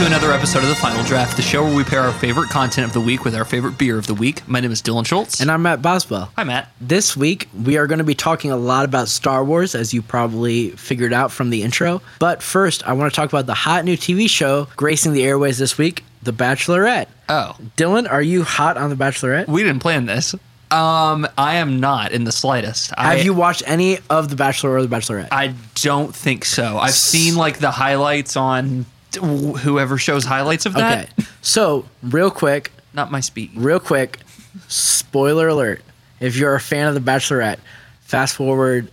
to another episode of the Final Draught, the show where we pair our favorite content of the week with our favorite beer of the week. My name is Dylan Schultz. And I'm Matt Boswell. Hi, Matt. This week, we are going to be talking a lot about Star Wars, as you probably figured out from the intro. But first, I want to talk about the hot new TV show gracing the airways this week, The Bachelorette. Oh, Dylan, are you hot on The Bachelorette? we didn't plan this. Um, I am not in the slightest. I, Have you watched any of The Bachelor or The Bachelorette? I don't think so. I've seen like the highlights on whoever shows highlights of that. okay. So, real quick, Not my speed. real quick, spoiler alert. If you're a fan of The Bachelorette, fast forward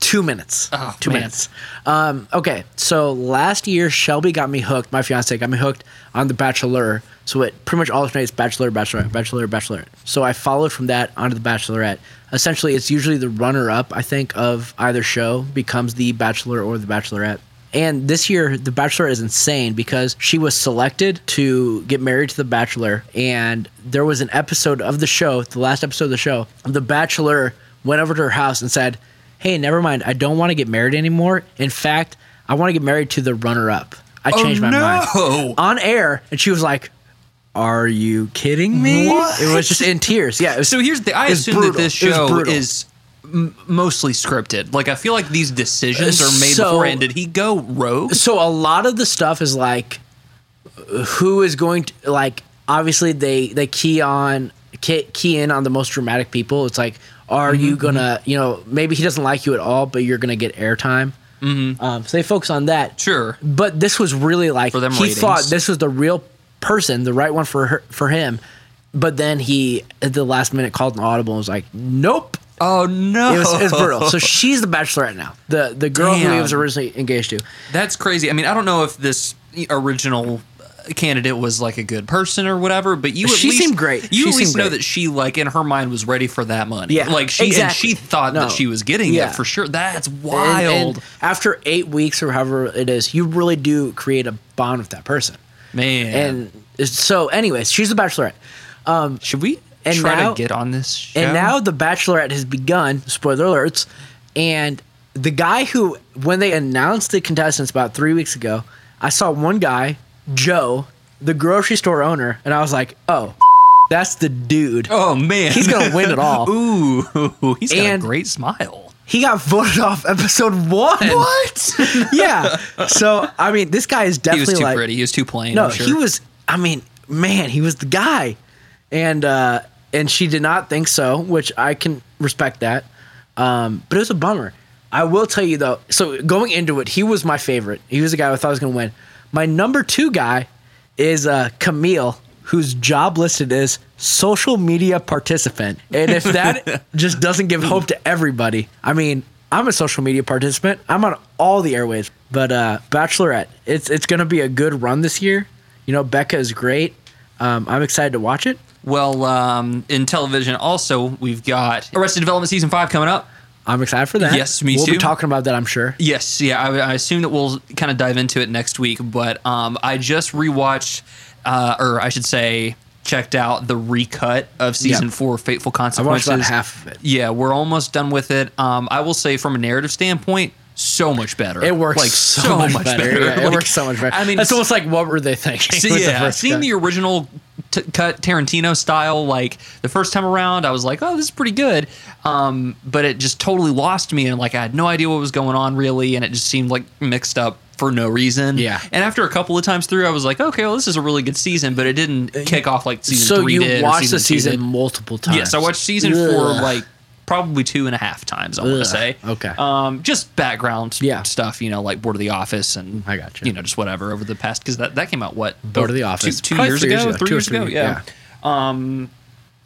two minutes. Oh, two man. minutes. Um, okay, so last year, Shelby got me hooked. My fiance got me hooked on The Bachelor. So it pretty much alternates Bachelor, Bachelorette, Bachelor, Bachelorette. So I followed from that onto The Bachelorette. Essentially, it's usually the runner up, I think, of either show becomes The Bachelor or The Bachelorette. And this year, The Bachelor is insane because she was selected to get married to The Bachelor. And there was an episode of the show, the last episode of the show, The Bachelor went over to her house and said, Hey, never mind. I don't want to get married anymore. In fact, I want to get married to the runner up. I oh, changed my mind. On air. And she was like, Are you kidding me? What? It was just in tears. Yeah. Was, So here's the. I assume brutal. that this show is m- mostly scripted. Like I feel like these decisions are made So- beforehand. Did he go rogue? so a lot of the stuff is like who is going to like obviously they they key on key, key in on the most dramatic people it's like are you Mm-hmm, gonna you know maybe he doesn't like you at all but you're gonna get airtime mm-hmm. um, so they focus on that Sure. but this was really like For them he ratings. thought this was the real person the right one for her for him but then he at the last minute called an audible and was like nope Oh no. it was, it was brutal so she's the bachelorette now the the girl who he was originally engaged to That's crazy. I mean, I don't know if this original candidate was like a good person or whatever, but you at She least seemed great. You She at least know great. that she like in her mind was ready for that money. Yeah, like she and exactly. she thought No. that she was getting Yeah. it for sure. That's wild, and after eight weeks or however it is, you really do create a bond with that person. man. And so, anyways, she's the Bachelorette. Um, should we and try now- to get on this show? And now the Bachelorette has begun. Spoiler alerts. And the guy who, when they announced the contestants about three weeks ago, I saw one guy, Joe, the grocery store owner, and I was like, oh, that's the dude. oh man, He's gonna win it all. Ooh, he's got And- a great smile. He got voted off episode one. What? Yeah. So, I mean, this guy is he definitely was too like. pretty. He was too plain. No, sure. he was. I mean, man, he was the guy, and uh, and she did not think so, which I can respect that. Um, but it was a bummer. I will tell you though. So going into it, he was my favorite. He was the guy I thought was going to win. My number two guy is uh, Camille, whose job listed is social media participant. And if that just doesn't give hope to everybody, I mean, I'm a social media participant. I'm on all the airways. But uh, Bachelorette, it's it's going to be a good run this year. You know, Becca is great. Um, I'm excited to watch it. Well, um, in television, also we've got Arrested Development season five coming up. I'm excited for that. Yes, me too. we'll be talking about that, I'm sure. Yes, yeah. I, I assume that we'll kind of dive into it next week. But um, I just rewatched, uh, or I should say, checked out the recut of season Yep. four, Fateful Consequences. I watched about half of it. Yeah, we're almost done with it. Um, I will say, from a narrative standpoint, so much better. It works like so, much, better. Yeah, it Like, works so much better. I mean, it's almost like what were they thinking? See, the yeah, first seeing cut? the original t- cut Tarantino style, like the first time around, I was like, "Oh, this is pretty good," um, but it just totally lost me, and like I had no idea what was going on really, and it just seemed like mixed up for no reason. Yeah. And after a couple of times through, I was like, "Okay, well, this is a really good season," but it didn't kick off like season so three you did. or watched the season multiple times. Yes, I watched season four like probably two and a half times. I want to say. okay. Um, just background Yeah. stuff, you know, like Board of the Office and I gotcha. You You know, just whatever over the past because that that came out what Board of the two- Office. two, Probably years ago, years ago, three two years ago, three, yeah. Um,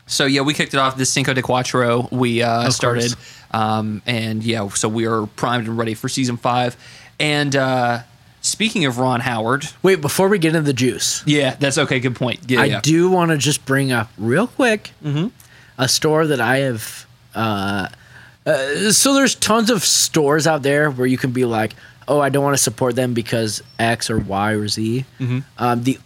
so yeah, we kicked it off this Cinco de Cuatro. We uh, started, um, and yeah, so we are primed and ready for season five. And uh, speaking of Ron Howard, Wait, before we get into the juice, yeah, that's okay. Good point. Yeah, I yeah. do want to just bring up real quick Mm-hmm. a store that I have. Uh, uh, so there's tons of stores out there where you can be like, oh, I don't want to support them because X or Y or Z. Mm-hmm. Um, the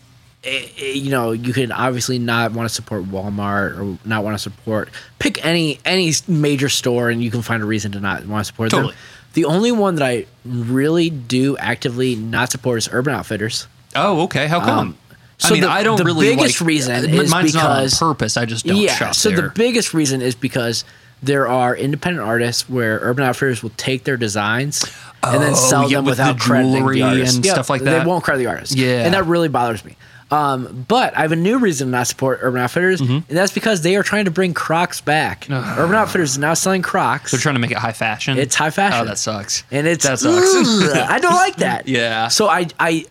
eh, eh, you know you can obviously not want to support Walmart or not want to support pick any any major store and you can find a reason to not want to support Totally. them. The only one that I really do actively not support is Urban Outfitters. Oh, okay. How come? Um, so I mean, the- I don't the really biggest like, reason m- is mine's because- not on purpose. I just don't yeah. shop So there. the biggest reason is because there are independent artists where Urban Outfitters will take their designs and then Oh, sell yeah, them with without the crediting the artist. and Yeah, stuff like that. They won't credit the artist. Yeah. and that really bothers me. Um, but I have a new reason to not support Urban Outfitters, Mm-hmm. and that's because they are trying to bring Crocs back. Urban Outfitters is now selling Crocs. They're trying to make it high fashion. It's high fashion. Oh, that sucks. and it's that sucks. Ugh, I don't like that. Yeah. So I I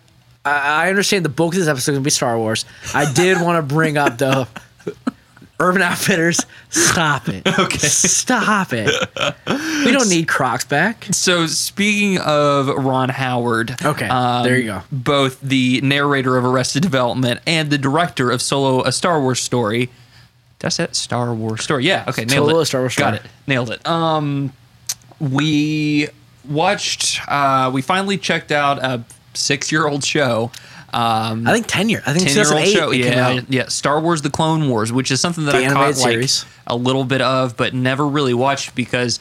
I understand the bulk of this episode is gonna be Star Wars. I did want to bring up though. Urban Outfitters, stop it. Okay. Stop it. We don't need Crocs back. So speaking of Ron Howard, um, Okay, there you go. Both the narrator of Arrested Development and the director of Solo: A Star Wars Story. That's it. Star Wars Story. Yeah. Okay. Nailed Solo: it. A Star Wars story. Got it. Nailed it. Um, we watched. Uh, we finally checked out a six-year-old show. Um, I think ten year. I think 10 year old 2008 show. Yeah, yeah. Star Wars: The Clone Wars, which is something that The I caught animated like a little bit of, but never really watched because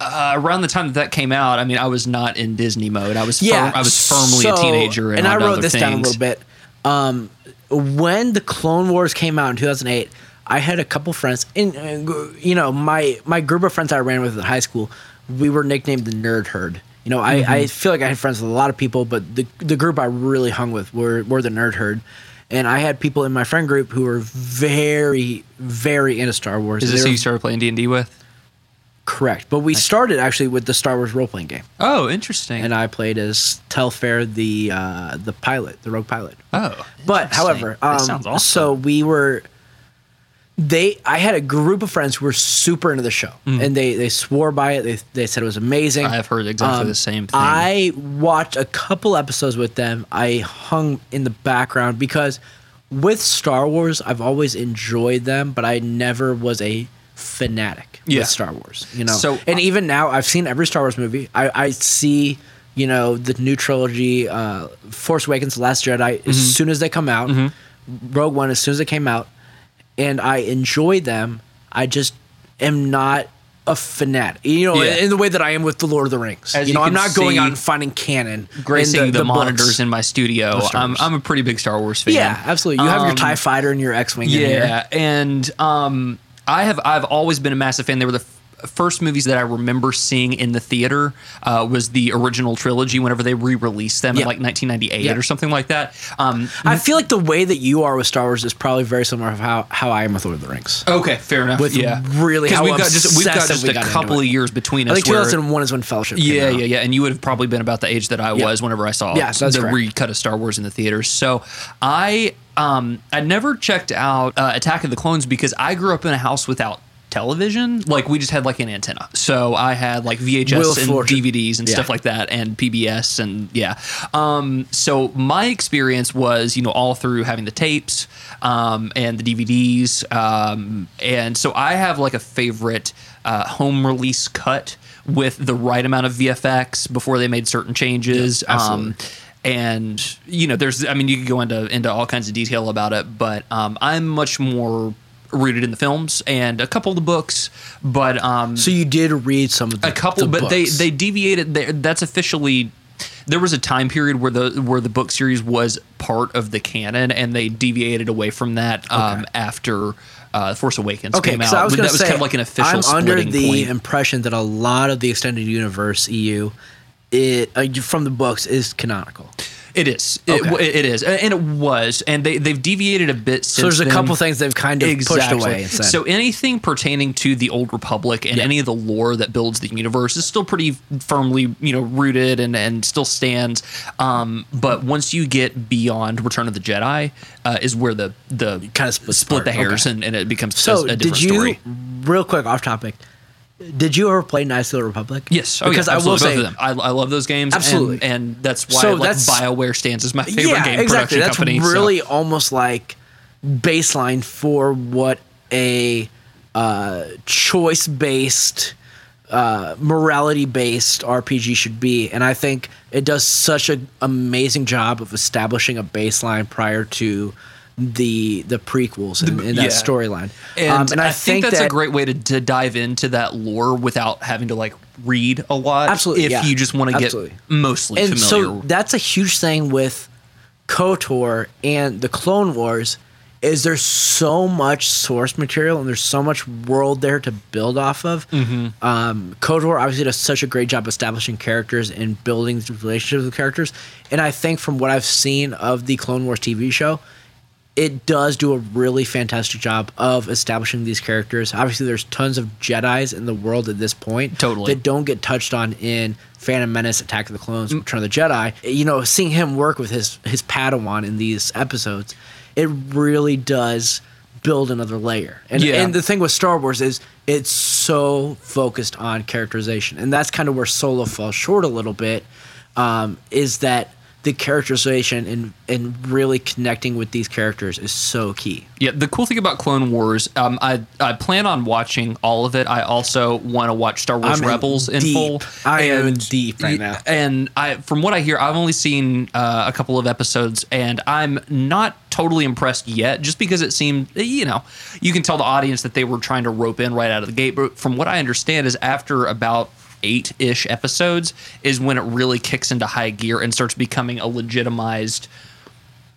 uh, around the time that that came out, I mean, I was not in Disney mode. I was Yeah, firm, I was firmly so- a teenager, and, and I wrote this down a little bit. Um, when the Clone Wars came out in 2008, I had a couple friends, and uh, you know, my my group of friends I ran with in high school, we were nicknamed the Nerd Herd. You know, I, Mm-hmm. I feel like I had friends with a lot of people, but the the group I really hung with were were the Nerd Herd. And I had people in my friend group who were very, very into Star Wars. Is this who you started playing D and D with? correct? But we started actually with the Star Wars role playing game, Oh, interesting. and I played as Telfair, the uh, the pilot, the rogue pilot. oh, But however, um, sounds awesome. so we were. They, I had a group of friends who were super into the show, and they they swore by it. They they said it was amazing. Mm. I've heard exactly Um, the same thing. I watched a couple episodes with them. I hung in the background because with Star Wars, I've always enjoyed them, but I never was a fanatic Yeah. with Star Wars. You know, So- and even now, I've seen every Star Wars movie. I, I see, you know, the new trilogy, uh, Force Awakens, The Last Jedi, Mm-hmm. as soon as they come out. Rogue One, as soon as they came out, and I enjoy them. I just am not a fanatic, you know, Yeah. in the way that I am with the Lord of the Rings. As you you know, I'm not going out and finding canon, gracing the, monitors books. in my studio. I'm, I'm a pretty big Star Wars fan. Yeah, absolutely. You have your Um, Tie Fighter and your X-wing. in Yeah, and um, I have I've always been a massive fan. They were the first movies that I remember seeing in the theater. Uh, was the original trilogy whenever they re-released them Yeah. in like 1998 Yeah. or something like that. Um, I feel like the way that you are with Star Wars is probably very similar to how how I am with Lord of the Rings. okay, fair enough. With yeah, really how we've got just we've got just we a got into couple of years between I us. think 2001 is when Fellowship. came Yeah, out. yeah, yeah. And you would have probably been about the age that I Yeah. was whenever I saw Yeah, the correct. recut of Star Wars in the theaters. So I um I never checked out uh, Attack of the Clones because I grew up in a house without television like we just had like an antenna so i had like vhs of and Fortune. dvds and Yeah. stuff like that and pbs and yeah um so my experience was you know all through having the tapes um and the dvds um and so i have like a favorite uh, home release cut with the right amount of vfx before they made certain changes Yeah, um and you know there's i mean you could go into into all kinds of detail about it but um i'm much more rooted in the films and a couple of the books but um So you did read some of the a couple the but they books. they deviated there that's officially there was a time period where the where the book series was part of the canon and they deviated away from that um after uh Force Awakens Okay, came out I was that was say kind of like an official I'm under the point. impression that a lot of the extended universe EU, it uh, from the books is canonical. It is. It, Okay. it is, and it was, and they they've deviated a bit since. So there's a then. couple things they've kind of pushed away. So anything pertaining to the old republic and Yeah. any of the lore that builds the universe is still pretty firmly, you know, rooted and and still stands. Um, but once you get beyond Return of the Jedi, uh, is where the the Kinda splits split the apart. hairs Okay. and, and it becomes so a, a did you story. real quick off topic? Did you ever play Knights of the Republic? Yes, oh, because yeah, I will say. I, I love those games, Absolutely. and, that's why So like that's- Bioware stands as my favorite yeah, game exactly. production That's company. so- really almost like baseline for what a uh, choice-based, uh, morality-based RPG should be, and I think it does such an amazing job of establishing a baseline prior to the the prequels and, and that yeah. storyline. And, Um, I, think, that's that, a great way to, to dive into that lore without having to like read a lot. Absolutely, If yeah. you just want to get Absolutely. mostly and familiar. so that's a huge thing with KOTOR and the Clone Wars is there's so much source material and there's so much world there to build off of. Mm-hmm. Um, KOTOR obviously does such a great job establishing characters and building relationships with characters. And I think from what I've seen of the Clone Wars TV show, it does do a really fantastic job of establishing these characters. Obviously, there's tons of Jedi's in the world at this point Totally. that don't get touched on in Phantom Menace, Attack of the Clones, Mm. Return of the Jedi. You know, seeing him work with his his Padawan in these episodes, it really does build another layer. And Yeah. and the thing with Star Wars is it's so focused on characterization, and that's kind of where Solo falls short a little bit. Um, is that the characterization and and really connecting with these characters is so key. Yeah, the cool thing about Clone Wars, um, I I plan on watching all of it. I also want to watch Star Wars I'm Rebels in deep. full. I am deep right now. And I, from what I hear, I've only seen uh, a couple of episodes, and I'm not totally impressed yet. Just because it seemed, you know, you can tell the audience that they were trying to rope in right out of the gate. But from what I understand, is after about eight ish episodes is when it really kicks into high gear and starts becoming a legitimized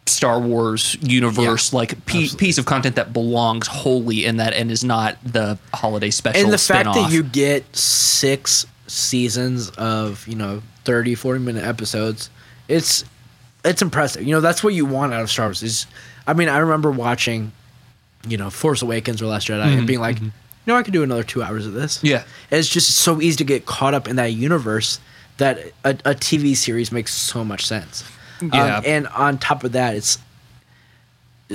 Star Wars universe, Yeah, like piece of content that belongs wholly in that and is not the holiday special. and the fact that you get six seasons of you know 30 40 minute episodes it's it's impressive. You know that's what you want out of star wars is i mean i remember watching you know force awakens or last jedi and mm-hmm, being like mm-hmm. You know i could do another two hours of this Yeah. And it's just so easy to get caught up in that universe that a, a tv series makes so much sense Yeah. um, and on top of that it's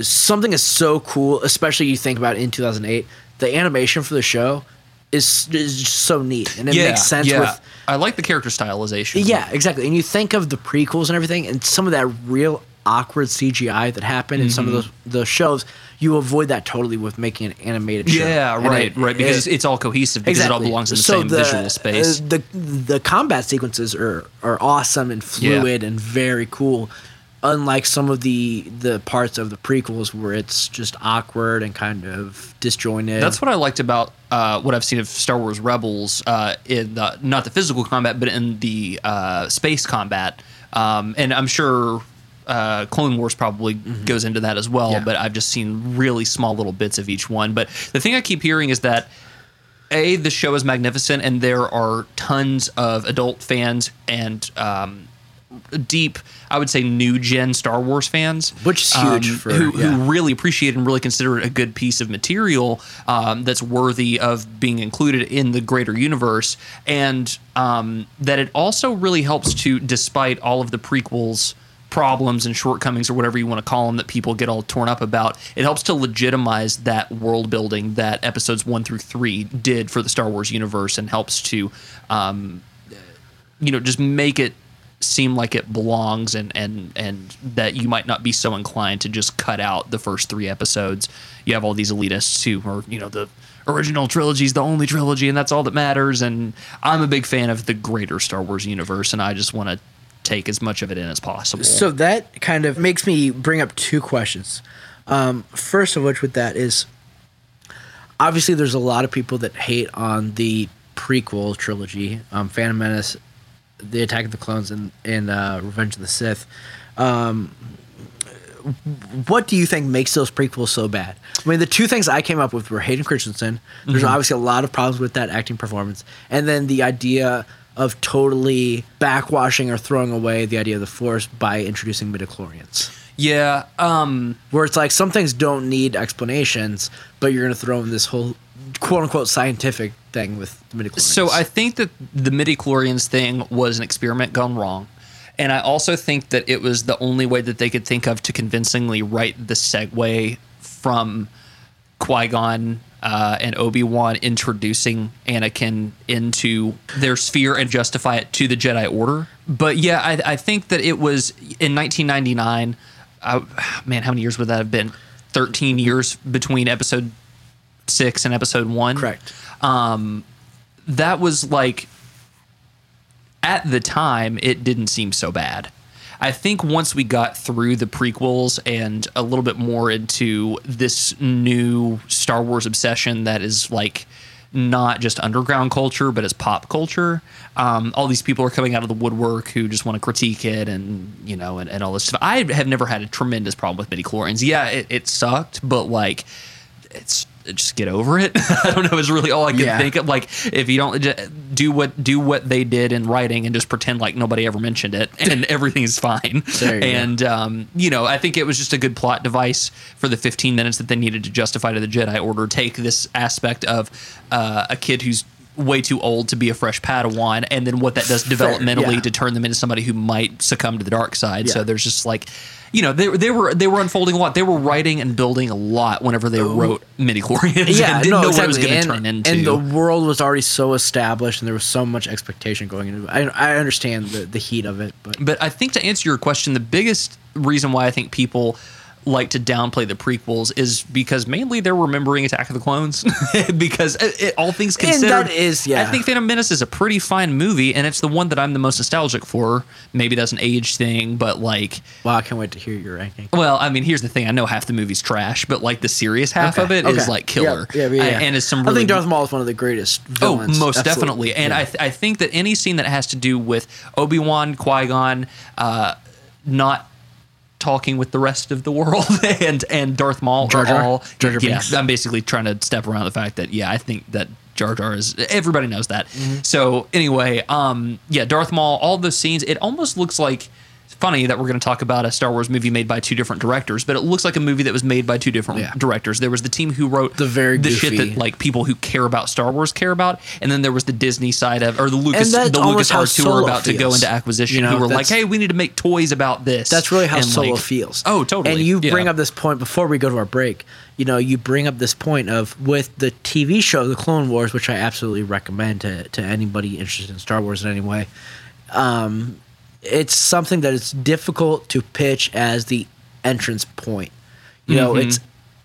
something is so cool, especially you think about in 2008. The animation for the show is is just so neat, and it makes sense yeah. with I like the character stylization. yeah, exactly. And you think of the prequels and everything, and some of that real awkward CGI that happened in some of those those shows. You avoid that totally with making an animated show. Yeah, And right, it- right. Because it- it's, all cohesive because it all belongs in the So same visual space. uh, the the combat sequences are are awesome and Yeah. fluid and very cool. Unlike some of the the parts of the prequels where it's just awkward and kind of disjointed. That's what I liked about uh, what I've seen of Star Wars Rebels uh, in the, not the physical combat, but in the uh, space combat. Um, and I'm sure uh, Clone Wars probably goes into that as well. Mm-hmm. Yeah. But I've just seen really small little bits of each one. But the thing I keep hearing is that a the show is magnificent, and there are tons of adult fans and um, deep, I would say, new gen Star Wars fans, Which is huge for- who, yeah. who really appreciate and really consider it a good piece of material um, that's worthy of being included in the greater universe, and um, that it also really helps to, despite all of the prequels problems and shortcomings or whatever you want to call them that people get all torn up about it helps to legitimize that world building that episodes one through three did for the star wars universe and helps to um, you know just make it seem like it belongs and and and that you might not be so inclined to just cut out the first three episodes. You have all these elitists who are you know the original trilogy is the only trilogy and that's all that matters and i'm a big fan of the greater star wars universe and i just want to take as much of it in as possible So that kind of makes me bring up two questions. Um, first of which, with that is obviously there's a lot of people that hate on the prequel trilogy, um, Phantom Menace, The Attack of the Clones, and, and uh, Revenge of the Sith. Um, what do you think makes those prequels so bad? I mean, the two things I came up with were Hayden Christensen. There's obviously a lot of problems with that acting performance, and then the idea of totally backwashing or throwing away the idea of the Force by introducing midichlorians. yeah um Where it's like some things don't need explanations, but you're going to throw in this whole quote unquote scientific thing with midichlorians. So I think that the midichlorians thing was an experiment gone wrong. And I also think that it was the only way that they could think of to convincingly write the segue from Qui Gon uh, and Obi Wan introducing Anakin into their sphere and justify it to the Jedi Order. But yeah, I, I think that it was in 1999. I, man, how many years would that have been? 13 years between Episode six and Episode one. correct. That was like at the time it didn't seem so bad. I think once we got through the prequels and a little bit more into this new Star Wars obsession that is like not just underground culture, but as pop culture. Um, all these people are coming out of the woodwork who just want to critique it and, you know, and, and all this stuff. I have never had a tremendous problem with midichlorians. Yeah, it, it sucked, but like, it's just get over it. I don't know. Is really all I can Yeah. think of. Like, if you don't do what do what they did in writing and just pretend like nobody ever mentioned it, and everything's fine. There you go. and um, you know, I think it was just a good plot device for the 15 minutes that they needed to justify to the Jedi Order. Take this aspect of uh, a kid who's way too old to be a fresh Padawan, and then what that does Fair, developmentally yeah. to turn them into somebody who might succumb to the dark side. So there's just like. You know, they, they were they were unfolding a lot. They were writing and building a lot whenever they oh. wrote midichlorians. yeah, and didn't no, know exactly. what it was going to turn into. and the world was already so established, and there was so much expectation going into it. I, I understand the, the heat of it, but But I think to answer your question, the biggest reason why I think people like to downplay the prequels is because mainly they're remembering Attack of the Clones. because it, it- all things And considered, that is- yeah. I think Phantom Menace is a pretty fine movie, and it's the one that I'm the most nostalgic for. Maybe that's an age thing, but like, wow, I can't wait to hear your ranking. well, I mean, here's the thing: I know half the movie's trash, but like the serious half of it is okay. like killer, Yeah, yeah, yeah. and it's some I really think Darth Maul is one of the greatest Oh, most Absolutely. definitely. And Yeah. I, th- I think that any scene that has to do with Obi Wan, Qui Gon, uh, not talking with the rest of the world, and and Darth Maul Jar are Jar? all. Jar Jar yeah, Binks? I'm basically trying to step around the fact that yeah, I think that Jar Jar is everybody knows that. Mm-hmm. So anyway, um, yeah, Darth Maul, all those scenes, it almost looks like. Funny that we're going to talk about a Star Wars movie made by two different directors, but it looks like a movie that was made by two different Yeah. directors. There was the team who wrote The very the shit that like people who care about Star Wars care about, and then there was the Disney side of or the Lucas the Lucas Arts who were about to go into acquisition, You know, who were like, "Hey, we need to make toys about this." That's really how And, Solo like- feels. Oh, totally. And you Yeah. bring up this point before we go to our break. You know, you bring up this point of with the TV show, The Clone Wars, which I absolutely recommend to, to anybody interested in Star Wars in any way. Um, it's something that it's difficult to pitch as the entrance point. You know, Mm-hmm. it's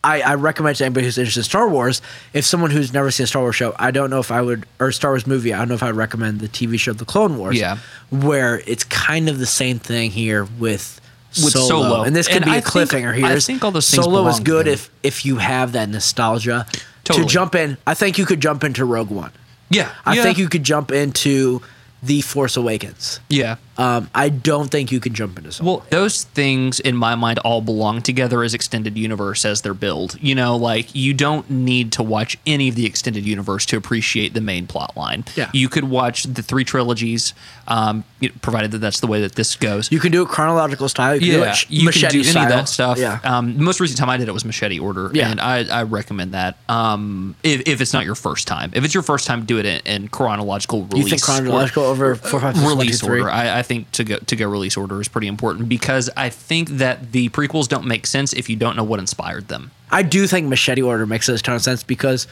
I, I recommend to anybody who's interested in Star Wars. If someone who's never seen a Star Wars show, I don't know if I would or Star Wars movie. I don't know if I would recommend the TV show The Clone Wars. Yeah. where it's kind of the same thing here with. With Solo. Solo. and this could And be a I think- cliffhanger here. I think all those Solo is good if if you have that nostalgia Totally. to jump in. I think you could jump into Rogue One. yeah, I yeah, think you could jump into The Force Awakens. yeah. Um, I don't think you can jump into Solo. Well, those things in my mind all belong together as extended universe as they're built. You know, like you don't need to watch any of the extended universe to appreciate the main plot line. Yeah. You could watch the three trilogies, um, provided that that's the way that this goes. you can do it chronological style. You can do yeah, it you machete can do any style. of that stuff. Yeah. Um, the most recent time I did it was Machete Order, Yeah. and I, I recommend that. Um, if, if it's not your first time, if it's your first time, do it in, in chronological release. you think chronological or- over four, five, six, one, two, release order. I, I think to go to go release order is pretty important because I think that the prequels don't make sense if you don't know what inspired them. I do think machete order makes a ton of sense because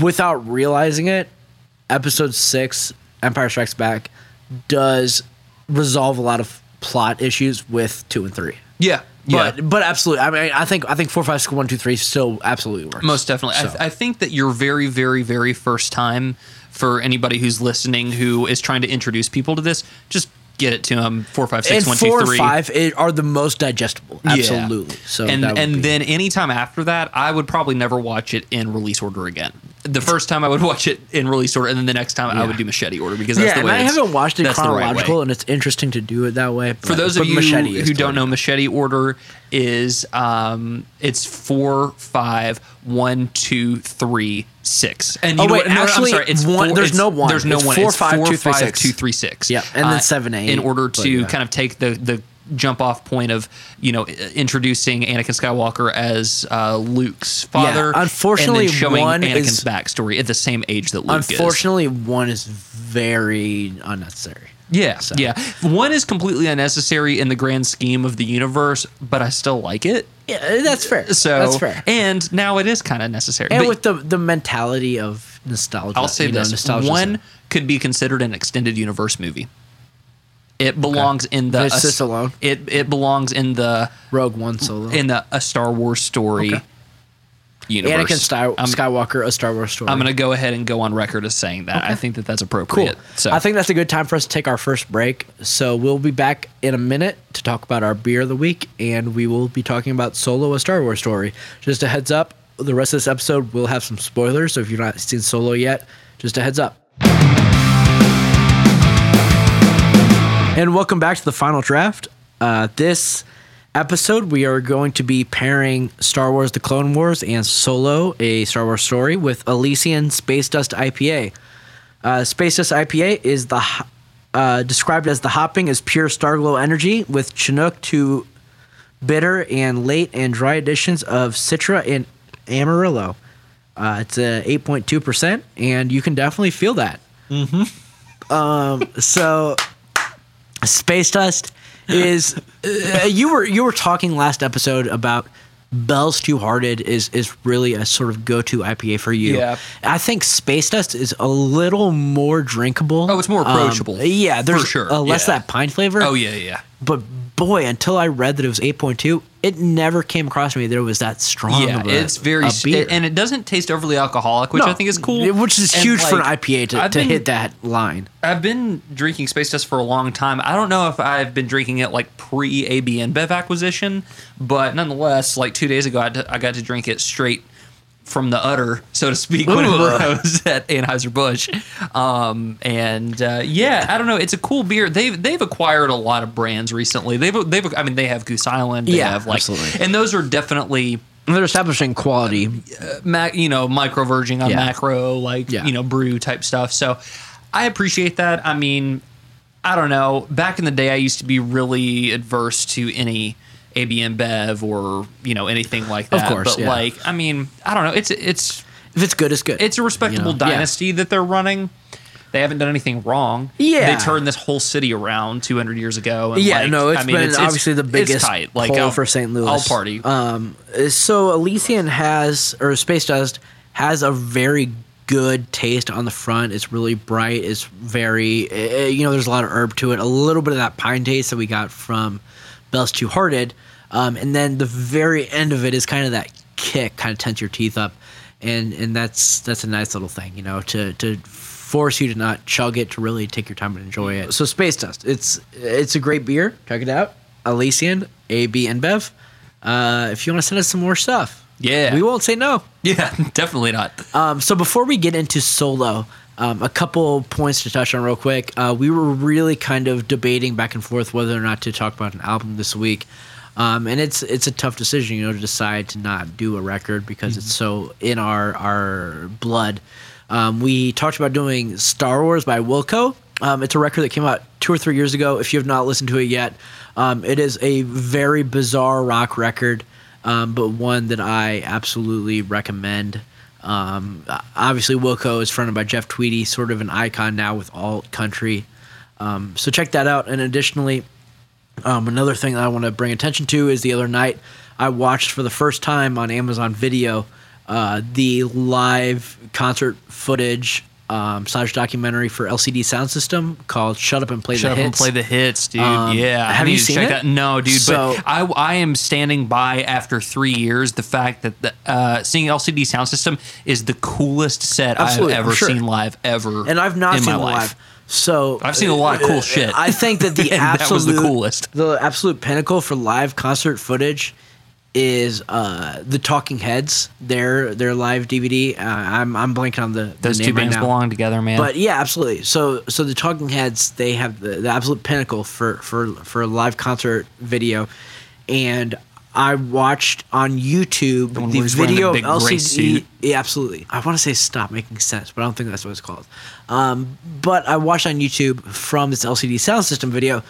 without realizing it, episode six, Empire Strikes Back, does resolve a lot of plot issues with two and three. Yeah, But but absolutely, I mean, I think I think four, five, six, one, two, three still absolutely works. Most definitely. So. I, I think that your very, very, very first time for anybody who's listening who is trying to introduce people to this, just get it to them. Four, five, six, and one, two, four three. five it, are the most digestible. Yeah. Absolutely. So and and be- then anytime after that, I would probably never watch it in release order again. The first time I would watch it in release order, and then the next time I would do machete order because that's yeah, the and way. I haven't watched it the right chronological, and it's interesting to do it that way. For those of you who don't know, machete order is um, it's four, five, one, two, three, six. And you Oh, know wait, what? No, no, I'm actually, sorry, it's one- four- there's it's- no one. There's no It's one. four, it's five, four, two, three, five, six. two, three, six. Yeah, and then seven, eight, In order but to yeah. kind of take the the jump off point of you know introducing Anakin Skywalker as uh, Luke's father. Yeah, unfortunately, and then showing one Anakin's is- backstory at the same age that Luke is. Unfortunately, one is very unnecessary. Yeah, So. yeah. One is completely unnecessary in the grand scheme of the universe, but I still like it. Yeah, that's fair. So that's fair. And now it is kind of necessary. And But with the the mentality of nostalgia, I'll say know, this: nostalgia one could be considered an extended universe movie. It belongs in the just alone? It it belongs in the Rogue One solo. in the a Star Wars story Okay. universe. Anakin Sky- I'm, Skywalker, a Star Wars story. I'm going to go ahead and go on record as saying that. I think that that's appropriate. Cool. So I think that's a good time for us to take our first break. So we'll be back in a minute to talk about our beer of the week, and we will be talking about Solo, a Star Wars story. Just a heads up, the rest of this episode will have some spoilers. So if you're not seen Solo yet, just a heads up. And welcome back to the Final Draught. Uh, this episode, we are going to be pairing Star Wars The Clone Wars and Solo, a Star Wars story, with Elysian Space Dust IPA. Uh, Space Dust IPA is the uh, described as the hopping is pure Starglow energy with Chinook to bitter and late and dry additions of Citra and Amarillo. Uh, it's a 8.2%, and you can definitely feel that. Mm-hmm. Um, so, Space Dust is uh, you were you were talking last episode about Bell's Two Hearted is is really a sort of go to IPA for you. Yeah. I think Space Dust is a little more drinkable. Oh, it's more Um, approachable. yeah, there's For sure, uh, less yeah. that pine flavor. Oh yeah, yeah. But boy, until I read that it was 8.2, it never came across to me that it was that strong. Yeah, it's very beer. and it doesn't taste overly alcoholic, which No, I think is cool. Which is And, huge for an IPA to, I've to hit that line. I've been drinking Space Dust for a long time. I don't know if I've been drinking it like pre AB InBev acquisition, but nonetheless, like two days ago, I, d- I got to drink it straight from the udder, so to speak, whenever I was at Anheuser Busch. Um, and uh, yeah, I don't know. It's a cool beer. They've they've acquired a lot of brands recently. They've they've I mean they have Goose Island. They Yeah, have like, absolutely. and those are definitely they're establishing quality. mac, you know, micro verging on Yeah. macro, like Yeah. you know, brew type stuff. So I appreciate that. I mean, I don't know. Back in the day, I used to be really adverse to any AB InBev or you know anything like that. Of course, but yeah. like, I mean, I don't know. It's it's If it's good, it's good. it's a respectable You know, yeah. dynasty that they're running. They haven't done anything wrong. Yeah. they turned this whole city around 200 years ago. And Yeah, like, no, it's I mean, been it's, it's- obviously the it's biggest tight. Like I'll- for St. Louis. I'll party. Um, so Elysian has, or Space Dust has a very good taste on the front. It's really bright. It's very, uh, you know, there's a lot of herb to it. A little bit of that pine taste that we got from Bell's Two Hearted. Um, and then the very end of it is kind of that kick, kind of tense your teeth up. And, and that's that's a nice little thing, you know, to, to force you to not chug it, to really take your time and enjoy it. So Space Dust, it's it's a great beer. Check it out. Elysian, AB InBev. Uh, if you want to send us some more stuff, Yeah. we won't say no. yeah, definitely not. Um, so before we get into solo, um, a couple points to touch on real quick. Uh, we were really kind of debating back and forth whether or not to talk about an album this week, um, and it's it's a tough decision, you know, to decide to not do a record because it's so in our our blood. Um, we talked about doing Star Wars by Wilco. Um, it's a record that came out two or three years ago. If you have not listened to it yet, um, it is a very bizarre rock record, um, but one that I absolutely recommend. Um, obviously, Wilco is fronted by Jeff Tweedy, sort of an icon now with alt country. Um, so check that out. And additionally, um, another thing that I want to bring attention to is the other night I watched for the first time on Amazon Video uh, the live concert footage um, slash documentary for LCD Sound System called "Shut Up and Play Shut the up Hits." Shut Up and play the hits, dude. Um, yeah, have you seen check it? that. No, dude. So- but I, I am standing by after three years. The fact that the, uh, seeing LCD Sound System is the coolest set I've ever sure. seen live ever. and I've not in seen my life. live. So I've seen a lot of cool shit. I think that the And that was absolute the coolest. the absolute pinnacle for live concert footage is uh, the Talking Heads. Their their live DVD. Uh, I'm I'm blanking on the the Those name two right bands now. belong together, man. But yeah, absolutely. So so the Talking Heads they have the, the absolute pinnacle for for for a live concert video, and I watched on YouTube the, where he's wearing the video big of LCD. Yeah, absolutely. I want to say stop making sense, but I don't think that's what it's called. Um, but I watched on YouTube from this LCD sound system video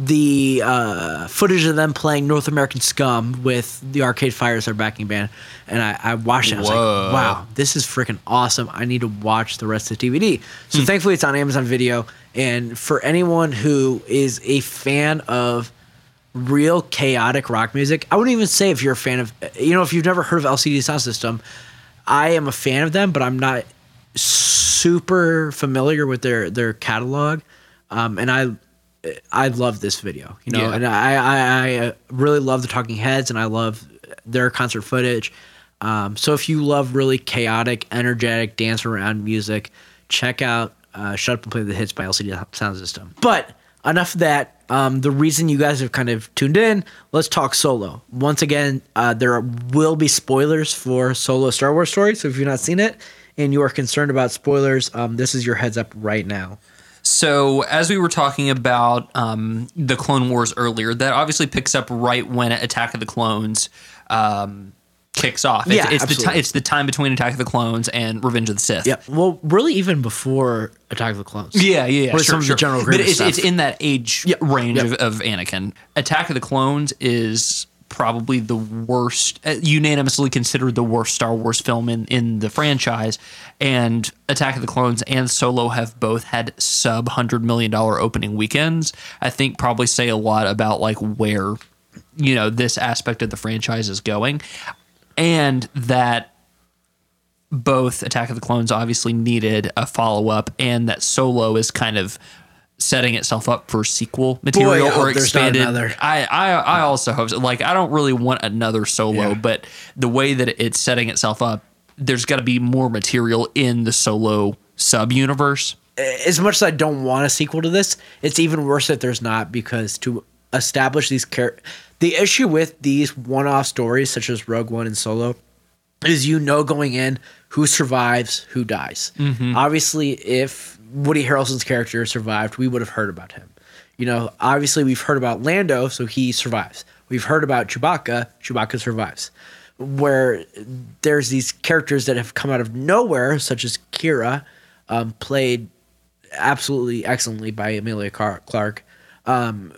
the uh, footage of them playing North American Scum with the Arcade Fire as their backing band, and I, I watched it. I was Whoa. like, "Wow, this is freaking awesome! I need to watch the rest of the DVD." So Hmm. thankfully, it's on Amazon Video, and for anyone who is a fan of real chaotic rock music, I wouldn't even say if you're a fan of, you know, if you've never heard of LCD Sound System, I am a fan of them, but I'm not super familiar with their their catalog, um, and I I love this video, you know, Yeah. and I, I I uh, really love the Talking Heads, and I love their concert footage. Um, so if you love really chaotic, energetic, dance around music, check out uh, "Shut Up and Play the Hits" by LCD Sound System. But enough of that. Um, the reason you guys have kind of tuned in, let's talk Solo. Once again, uh, there will be spoilers for Solo Star Wars story. So if you've not seen it and you are concerned about spoilers, um, this is your heads up right now. So, as we were talking about um, the Clone Wars earlier, that obviously picks up right when Attack of the Clones um, kicks off. It's, Yeah, it's the absolutely. ti- it's the time between Attack of the Clones and Revenge of the Sith. Yeah. Well, really, even before Attack of the Clones. Yeah, yeah, yeah. Sure, some of the sure. General but it's, stuff. it's in that age Yep, range yep. Of, of Anakin. Attack of the Clones is probably the worst, uh, unanimously considered the worst Star Wars film in, in the franchise. And Attack of the Clones and Solo have both had sub hundred million dollar opening weekends. I think probably say a lot about like where you know this aspect of the franchise is going, and that both Attack of the Clones obviously needed a follow up, and that Solo is kind of setting itself up for sequel material I or expanded. another. I, I I also hope so. Like I don't really want another Solo, Yeah. but the way that it's setting itself up, there's got to be more material in the Solo sub universe. as much as I don't want a sequel to this, it's even worse that there's not because to establish these char- the issue with these one-off stories such as Rogue One and Solo is you know going in who survives, who dies. Mm-hmm. Obviously, if Woody Harrelson's character survived, we would have heard about him. You know, obviously we've heard about Lando, so he survives. We've heard about Chewbacca, Chewbacca survives. Where there's these characters that have come out of nowhere, such as Qi'ra, um, played absolutely excellently by Emilia Clarke. Um,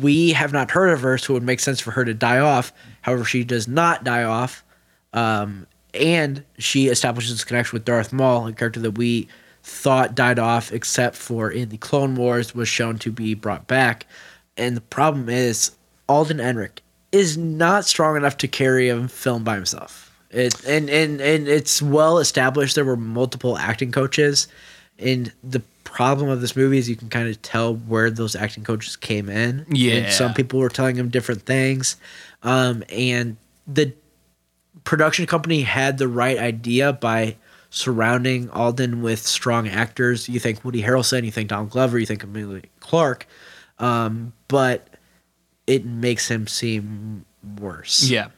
We have not heard of her, so it would make sense for her to die off. However, she does not die off, um, and she establishes a connection with Darth Maul, a character that we thought died off, except for in the Clone Wars was shown to be brought back. And the problem is, Alden Ehrenreich is not strong enough to carry a film by himself. It and and and it's well established. There were multiple acting coaches, and the problem of this movie is you can kind of tell where those acting coaches came in. Yeah. and some people were telling him different things, um, and the production company had the right idea by surrounding Alden with strong actors. You think Woody Harrelson, you think Donald Glover, you think Emilia Clarke, um, but it makes him seem worse. Yeah.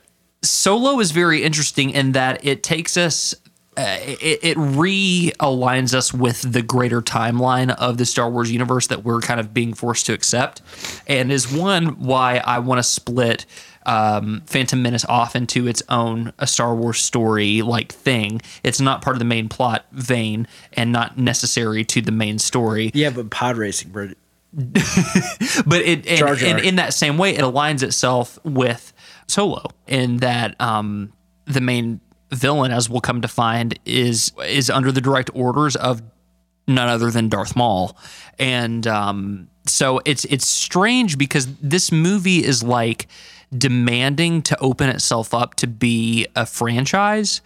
Solo is very interesting in that it takes us, uh, it, it realigns us with the greater timeline of the Star Wars universe that we're kind of being forced to accept, and is one why I want to split um, Phantom Menace off into its own a Star Wars story like thing. It's not part of the main plot vein and not necessary to the main story Yeah, but pod racing, bro. but it and, Jar Jar. and in that same way it aligns itself with solo in that um the main villain as we'll come to find is is under the direct orders of none other than Darth Maul and um so it's it's strange because this movie is like demanding to open itself up to be a franchise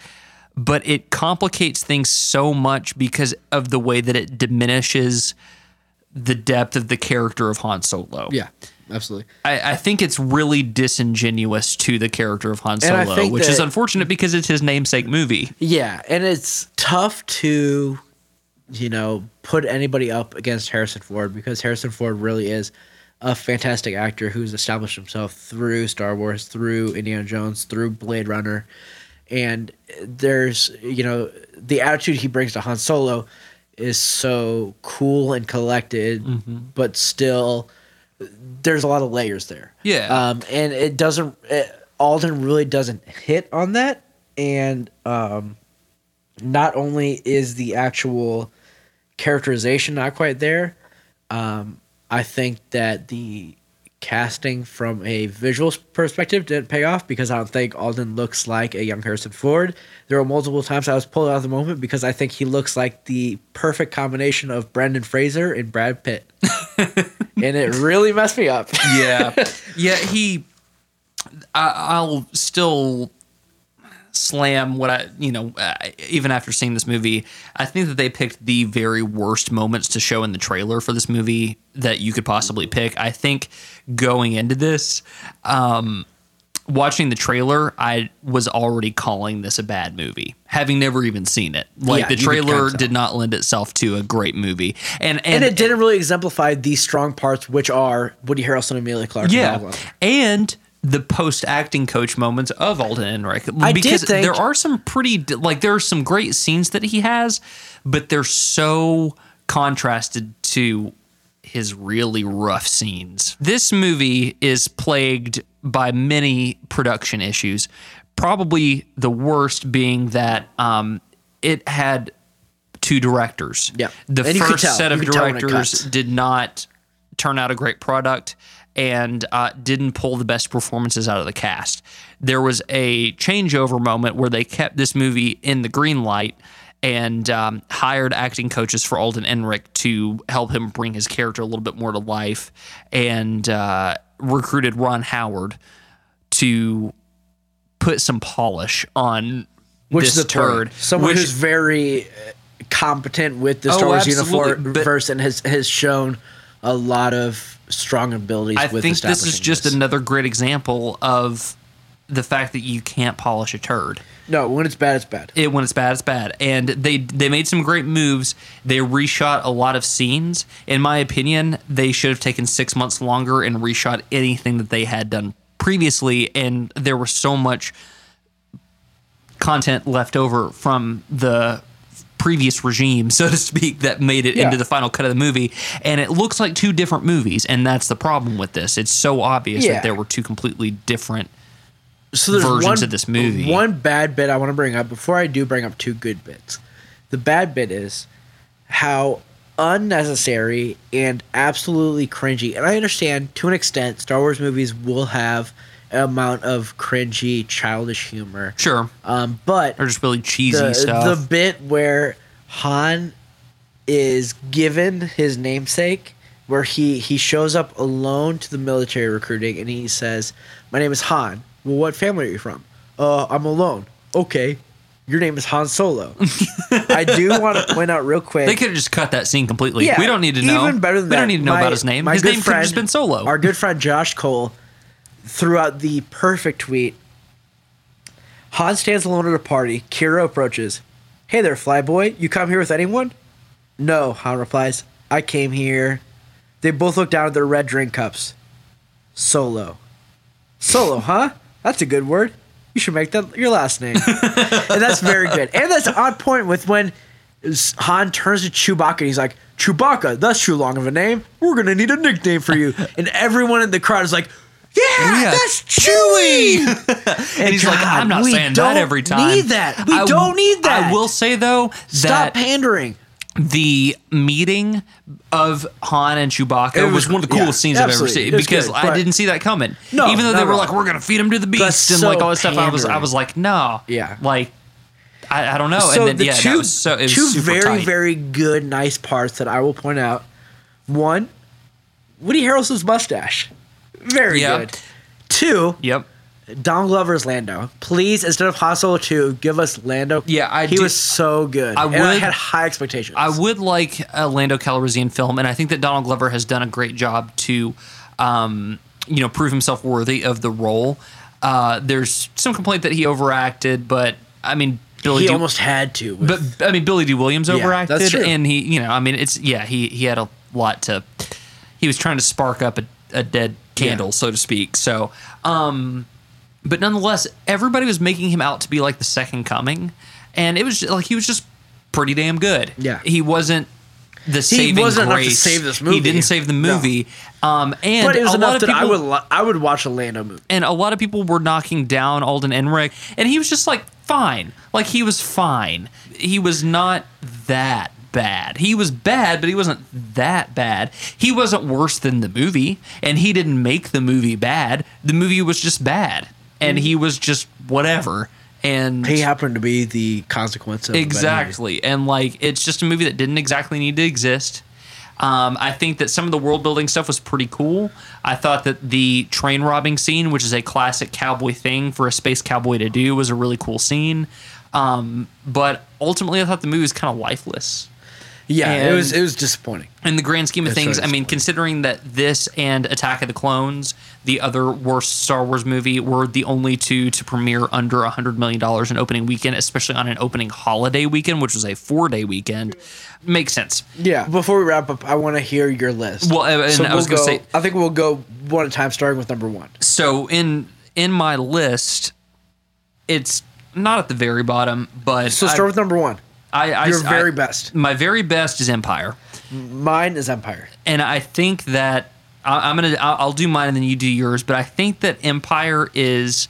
but it complicates things so much because of the way that it diminishes the depth of the character of Han Solo. Yeah, absolutely. I, I think it's really disingenuous to the character of Han Solo, which is unfortunate because it's his namesake movie. Yeah, and it's tough to, you know, put anybody up against Harrison Ford because Harrison Ford really is a fantastic actor who's established himself through Star Wars, through Indiana Jones, through Blade Runner. And there's, you know, the attitude he brings to Han Solo is so cool and collected, but still there's a lot of layers there. Yeah. Um, and it doesn't, it, Alden really doesn't hit on that. And um, not only is the actual characterization not quite there, um, I think that the casting from a visual perspective didn't pay off because I don't think Alden looks like a young Harrison Ford. There were multiple times I was pulled out of the moment because I think he looks like the perfect combination of Brendan Fraser and Brad Pitt. and it really messed me up. Yeah, yeah. He, I, I'll still slam what I, you know, uh, even after seeing this movie, I think that they picked the very worst moments to show in the trailer for this movie that you could possibly pick. I think going into this, um, watching the trailer, I was already calling this a bad movie, having never even seen it. Like Yeah, the trailer did not lend itself to a great movie, and and, And it didn't really exemplify these strong parts, which are Woody Harrelson and Emilia Clarke. Yeah, and the post acting coach moments of Alden did because think- there are some pretty like there are some great scenes that he has, but they're so contrasted to his really rough scenes. This movie is plagued by many production issues. Probably the worst being that um, it had two directors. Yeah. The And first set of could tell when it directors did not turn out a great product and uh, didn't pull the best performances out of the cast. There was a changeover moment where they kept this movie in the green light and um, hired acting coaches for Alden Ehrenreich to help him bring his character a little bit more to life and uh, recruited Ron Howard to put some polish on which this is a turd. Someone which- who's very uh, competent with the Oh, Star Wars absolutely, but- universe and has has shown a lot of strong abilities. With. I think this is just this. another great example of the fact that you can't polish a turd. no. When it's bad, it's bad. It, when it's bad, it's bad. And they they made some great moves. They reshot a lot of scenes. In my opinion, they should have taken six months longer and reshot anything that they had done previously. And there was so much content left over from the previous regime, so to speak, that made it Yeah. into the final cut of the movie. And it looks like two different movies, and that's the problem with this. It's so obvious Yeah. that there were two completely different. so there's versions one, of this movie. One bad bit I want to bring up before I do bring up two good bits. The bad bit is how unnecessary and absolutely cringy. And I understand to an extent, Star Wars movies will have an amount of cringy, childish humor. Sure, Um, but or just really cheesy the, stuff. the bit where Han is given his namesake, where he he shows up alone to the military recruiting, and he says, "My name is Han. Well, what family are you from? Uh, I'm alone. Okay, your name is Han Solo. I do want to point out real quick. they could have just cut that scene completely. we don't need to know. Even better than we that, don't need to know my- about his name. His name could have just been Solo. Our good friend Josh Cole threw out the perfect tweet. Han stands alone at a party. Qi'ra approaches. Hey there, flyboy. You come here with anyone? No, Han replies. I came here. They both look down at their red drink cups. Solo. Solo, huh? That's a good word. You should make that your last name. and that's very good. And that's on point with when Han turns to Chewbacca and he's like, Chewbacca, that's too long of a name. We're gonna need a nickname for you. And everyone in the crowd is like, Yeah, Yeah, that's Chewie. and he's like, I'm not we saying that don't every time. We need that. We I- don't need that. I will say though Stop that pandering. the meeting of Han and Chewbacca It was, was- one of the yeah, coolest scenes I've ever absolutely. seen It was because good, I but- didn't see that coming. No, even though not they at were all. like, "We're gonna feed him to the beast" and so like all this stuff, I was I pandering. was like, "No, Yeah. like I, I don't know." so and then the yeah, two, was so it was two super very tight. very good nice parts that I will point out. One, Woody Harrelson's mustache, very Yeah. good. Two, Yep. Don Glover's Lando. Please, instead of Han Solo two, give us Lando. Yeah, I he do- was so good. I And I had high expectations. I would like a Lando Calrissian film, and I think that Donald Glover has done a great job to, um, you know, prove himself worthy of the role. Uh, there's some complaint that he overacted, but I mean, Billy. he D- almost had to. with- but I mean, Billy Dee Williams Yeah, overacted, that's true. and he, you know, I mean, it's yeah, he he had a lot to. He was trying to spark up a, a dead candle, Yeah. so to speak. So, um, but nonetheless, everybody was making him out to be like the second coming, and it was like he was just pretty damn good. Yeah. he wasn't the saving wasn't enough to grace. save this He didn't save the No. movie. Um, and but it was a lot enough of that people, I would I would watch a Lando movie. and a lot of people were knocking down Alden Ehrenreich, and he was just like fine, like he was fine. He was not that bad. He was bad, but he wasn't that bad. He wasn't worse than the movie, and he didn't make the movie bad. The movie was just bad, and he was just whatever. And He happened to be the consequence of. Exactly. And like it's just a movie that didn't exactly need to exist. Um, I think that some of the world building stuff was pretty cool. I thought that the train robbing scene, which is a classic cowboy thing for a space cowboy to do, was a really cool scene. Um, but ultimately, I thought the movie was kind of lifeless. Yeah, it was it was disappointing. in the grand scheme of things, I mean, considering that this and Attack of the Clones, the other worst Star Wars movie, were the only two to premiere under $100 million in opening weekend, especially on an opening holiday weekend, which was a four day weekend, makes sense. Yeah. Before we wrap up, I want to hear your list. Well, and I was we'll gonna say- I think we'll go one at a time, starting with number one. So in in my list, it's not at the very bottom, but So I- start with number one. I, I, your I- very best. My very best is Empire. Mine is Empire. and I think that I, I'm gonna I'll, I'll do mine and then you do yours. But I think that Empire is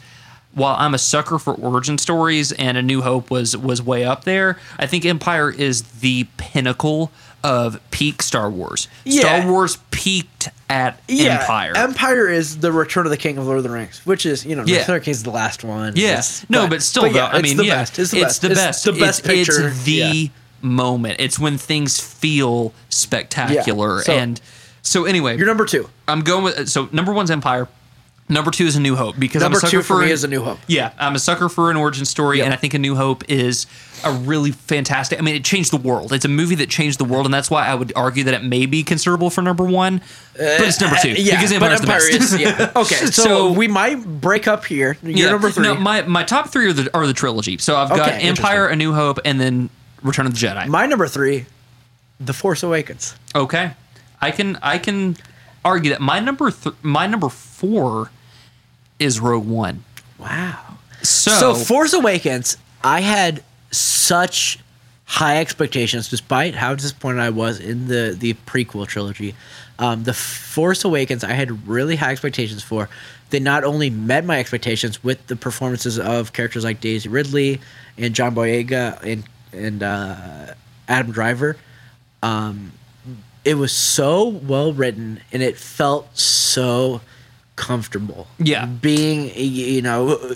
while I'm a sucker for origin stories and A New Hope was was way up there. I think Empire is the pinnacle of peak Star Wars. Yeah. Star Wars peaked at Empire. Empire is the Return of the King of Lord of the Rings, which is you know Yeah. Return of the King is the last one. Yeah. No, but, still, though, I it's mean, the yeah, best. It's the best. the best. the best It's- picture. It's the Yeah. moment. It's when things feel spectacular. So- and so, anyway, You're number two. I'm going with so number one's Empire. Number two is A New Hope because I'm a sucker two for for me is A New Hope. Yeah, I'm a sucker for an origin story, Yep. and I think A New Hope is a really fantastic. I mean, it changed the world. It's a movie that changed the world, and that's why I would argue that it may be considerable for number one, but it's number two Uh, yeah, because Empire's the Empire best. is yeah. Okay, so, So- we might break up here. You're Yeah. number three. No, my my top three are the are the trilogy. So I've got Okay, Empire, A New Hope, and then Return of the Jedi. my number three, The Force Awakens. Okay, I can I can argue that my number th- my number four is Rogue One. Wow. So, So Force Awakens, I had such high expectations, despite how disappointed I was in the the prequel trilogy. Um, the Force Awakens, I had really high expectations for. They not only met my expectations with the performances of characters like Daisy Ridley and John Boyega and and uh, Adam Driver. Um, it was so well written and it felt so comfortable. Yeah. Being you know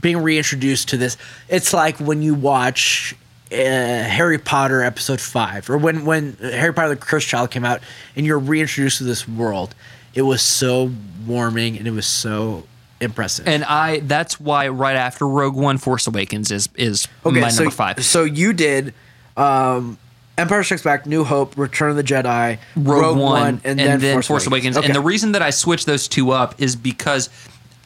being reintroduced to this. It's like when you watch uh, Harry Potter episode 5 or when when Harry Potter the Cursed Child came out and you're reintroduced to this world. It was so warming and it was so impressive. and I that's why right after Rogue One, Force Awakens is is my so, number five. So you did um, Empire Strikes Back, New Hope, Return of the Jedi, Rogue, One, and, then, Force, Awakens. Okay. And the reason that I switched those two up is because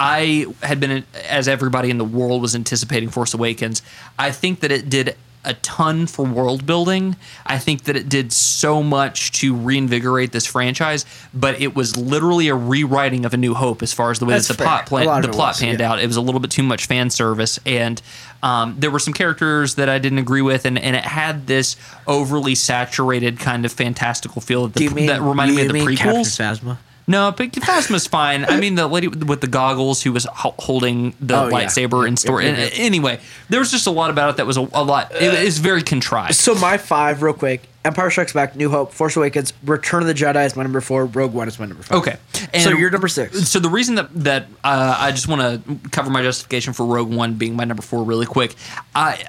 I had been, as everybody in the world was anticipating Force Awakens, I think that it did a ton for world building. I think that it did so much to reinvigorate this franchise, but it was literally a rewriting of A New Hope as far as the way That's that the fair. plot plan, the plot was, panned yeah. out. It was a little bit too much fan service, and um, there were some characters that I didn't agree with, and, and it had this overly saturated kind of fantastical feel that, the, mean, that reminded me of the prequels. No, but Phasma's fine. I mean, the lady with the goggles who was ho- holding the Oh, yeah. lightsaber in story. yeah, yeah. and- Anyway, there was just a lot about it that was a, a lot. It is very contrived. So my five, real quick: Empire Strikes Back, New Hope, Force Awakens, Return of the Jedi is my number four, Rogue One is my number five. Okay. so you're number six. So the reason that that uh, I just want to cover my justification for Rogue One being my number four really quick. I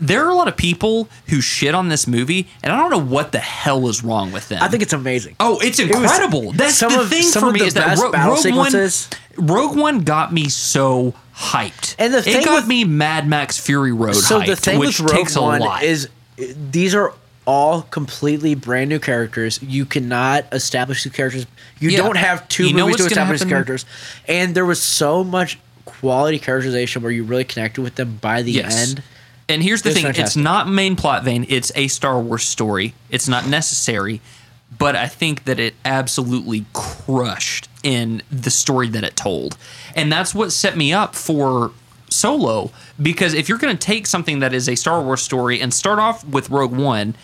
there are a lot of people who shit on this movie, and I don't know what the hell is wrong with them. I think it's amazing. Oh, it's was- incredible. That's some the of- thing some for of me the is that Ro- Rogue sequences- One, Rogue One got me so hyped. And the it thing got with- me Mad Max Fury Road so hyped, the thing which with Rogue takes One lot. is these are all completely brand new characters. You cannot establish these characters. You Yeah. don't have two You know movies to establish these happen? characters. And there was so much quality characterization where you really connected with them by the Yes. end. And here's the It's thing: it's not main plot vein. It's a Star Wars story. It's not necessary, but I think that it absolutely crushed in the story that it told, and that's what set me up for Solo. Because if you're going to take something that is a Star Wars story and start off with Rogue One.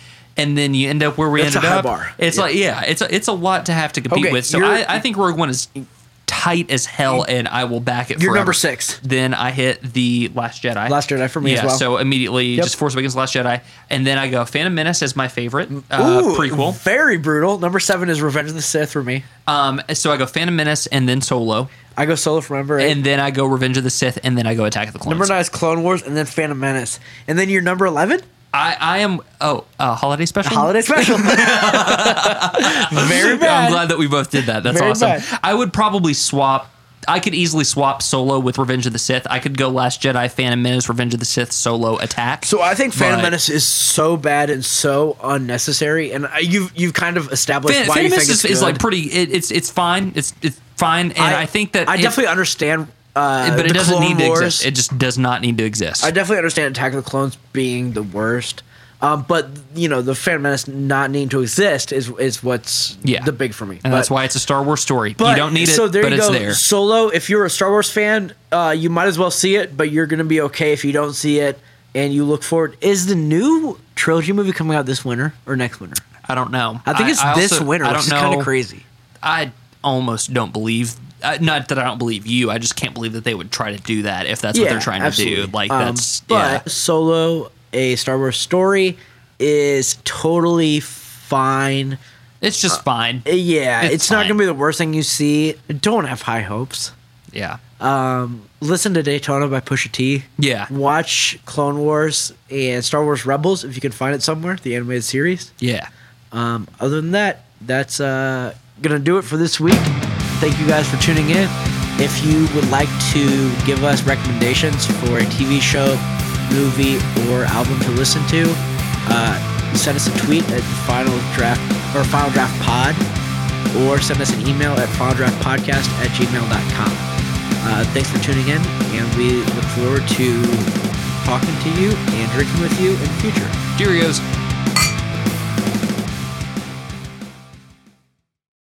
And then you end up where we It's ended up. bar. It's Yeah. like yeah, it's a, it's a lot to have to compete Okay, with. So I, I think Rogue One is tight as hell, and I will back it. You're forever. number six. Then I hit the Last Jedi. Last Jedi for me yeah, as well. So immediately Yep. just Force Awakens, Last Jedi, and then I go Phantom Menace as my favorite uh, Ooh, prequel. Very brutal. Number seven is Revenge of the Sith for me. Um, so I go Phantom Menace and then Solo, I go Solo from number eight. and then I go Revenge of the Sith, and then I go Attack of the Clones. number nine is Clone Wars, and then Phantom Menace. And then your number 11? I, I am oh uh, holiday special. Holiday Special. Very bad. I'm glad that we both did that. That's Very awesome. bad. I would probably swap. I could easily swap Solo with Revenge of the Sith. I could go Last Jedi, Phantom Menace, Revenge of the Sith, Solo, Attack. So I think Phantom But- Menace is so bad and so unnecessary, and I- you've you've kind of established Phan- why Phantom you think Menace it's is, is good. like pretty. It, it's it's fine. It's it's fine, and I, think that I if- definitely understand. Uh, but it doesn't Clone need to exist. It just does not need to exist. I definitely understand Attack of the Clones being the worst. Um, but you know, the Phantom Menace not needing to exist is is what's Yeah. the big for me. and But- that's why it's a Star Wars story. But, you don't need it, so there but you go. there. Solo, if you're a Star Wars fan, uh, you might as well see it, but you're gonna be okay if you don't see it and you look forward. Is the new trilogy movie coming out this winter or next winter? I don't know. I think it's I this also- winter, I don't is know. kind of crazy. I almost don't believe. Uh, not that I don't believe you. I just can't believe that they would try to do that if that's what they're trying absolutely. to do. Like Um, that's but yeah. Solo, a Star Wars story, is totally fine. It's just fine. Uh, Yeah, it's, It's not fine. gonna be the worst thing you see. Don't have high hopes. yeah. Um, listen to Daytona by Pusha T. Yeah. Watch Clone Wars and Star Wars Rebels if you can find it somewhere, the animated series. Yeah. Um, other than that, that's uh, gonna do it for this week. Thank you guys for tuning in. If you would like to give us recommendations for a TV show, movie, or album to listen to, uh, send us a tweet at Final Draught or Final Draught Pod, or send us an email at finaldraftpodcast at gmail.com. Uh, thanks for tuning in, and we look forward to talking to you and drinking with you in the future. Cheerios.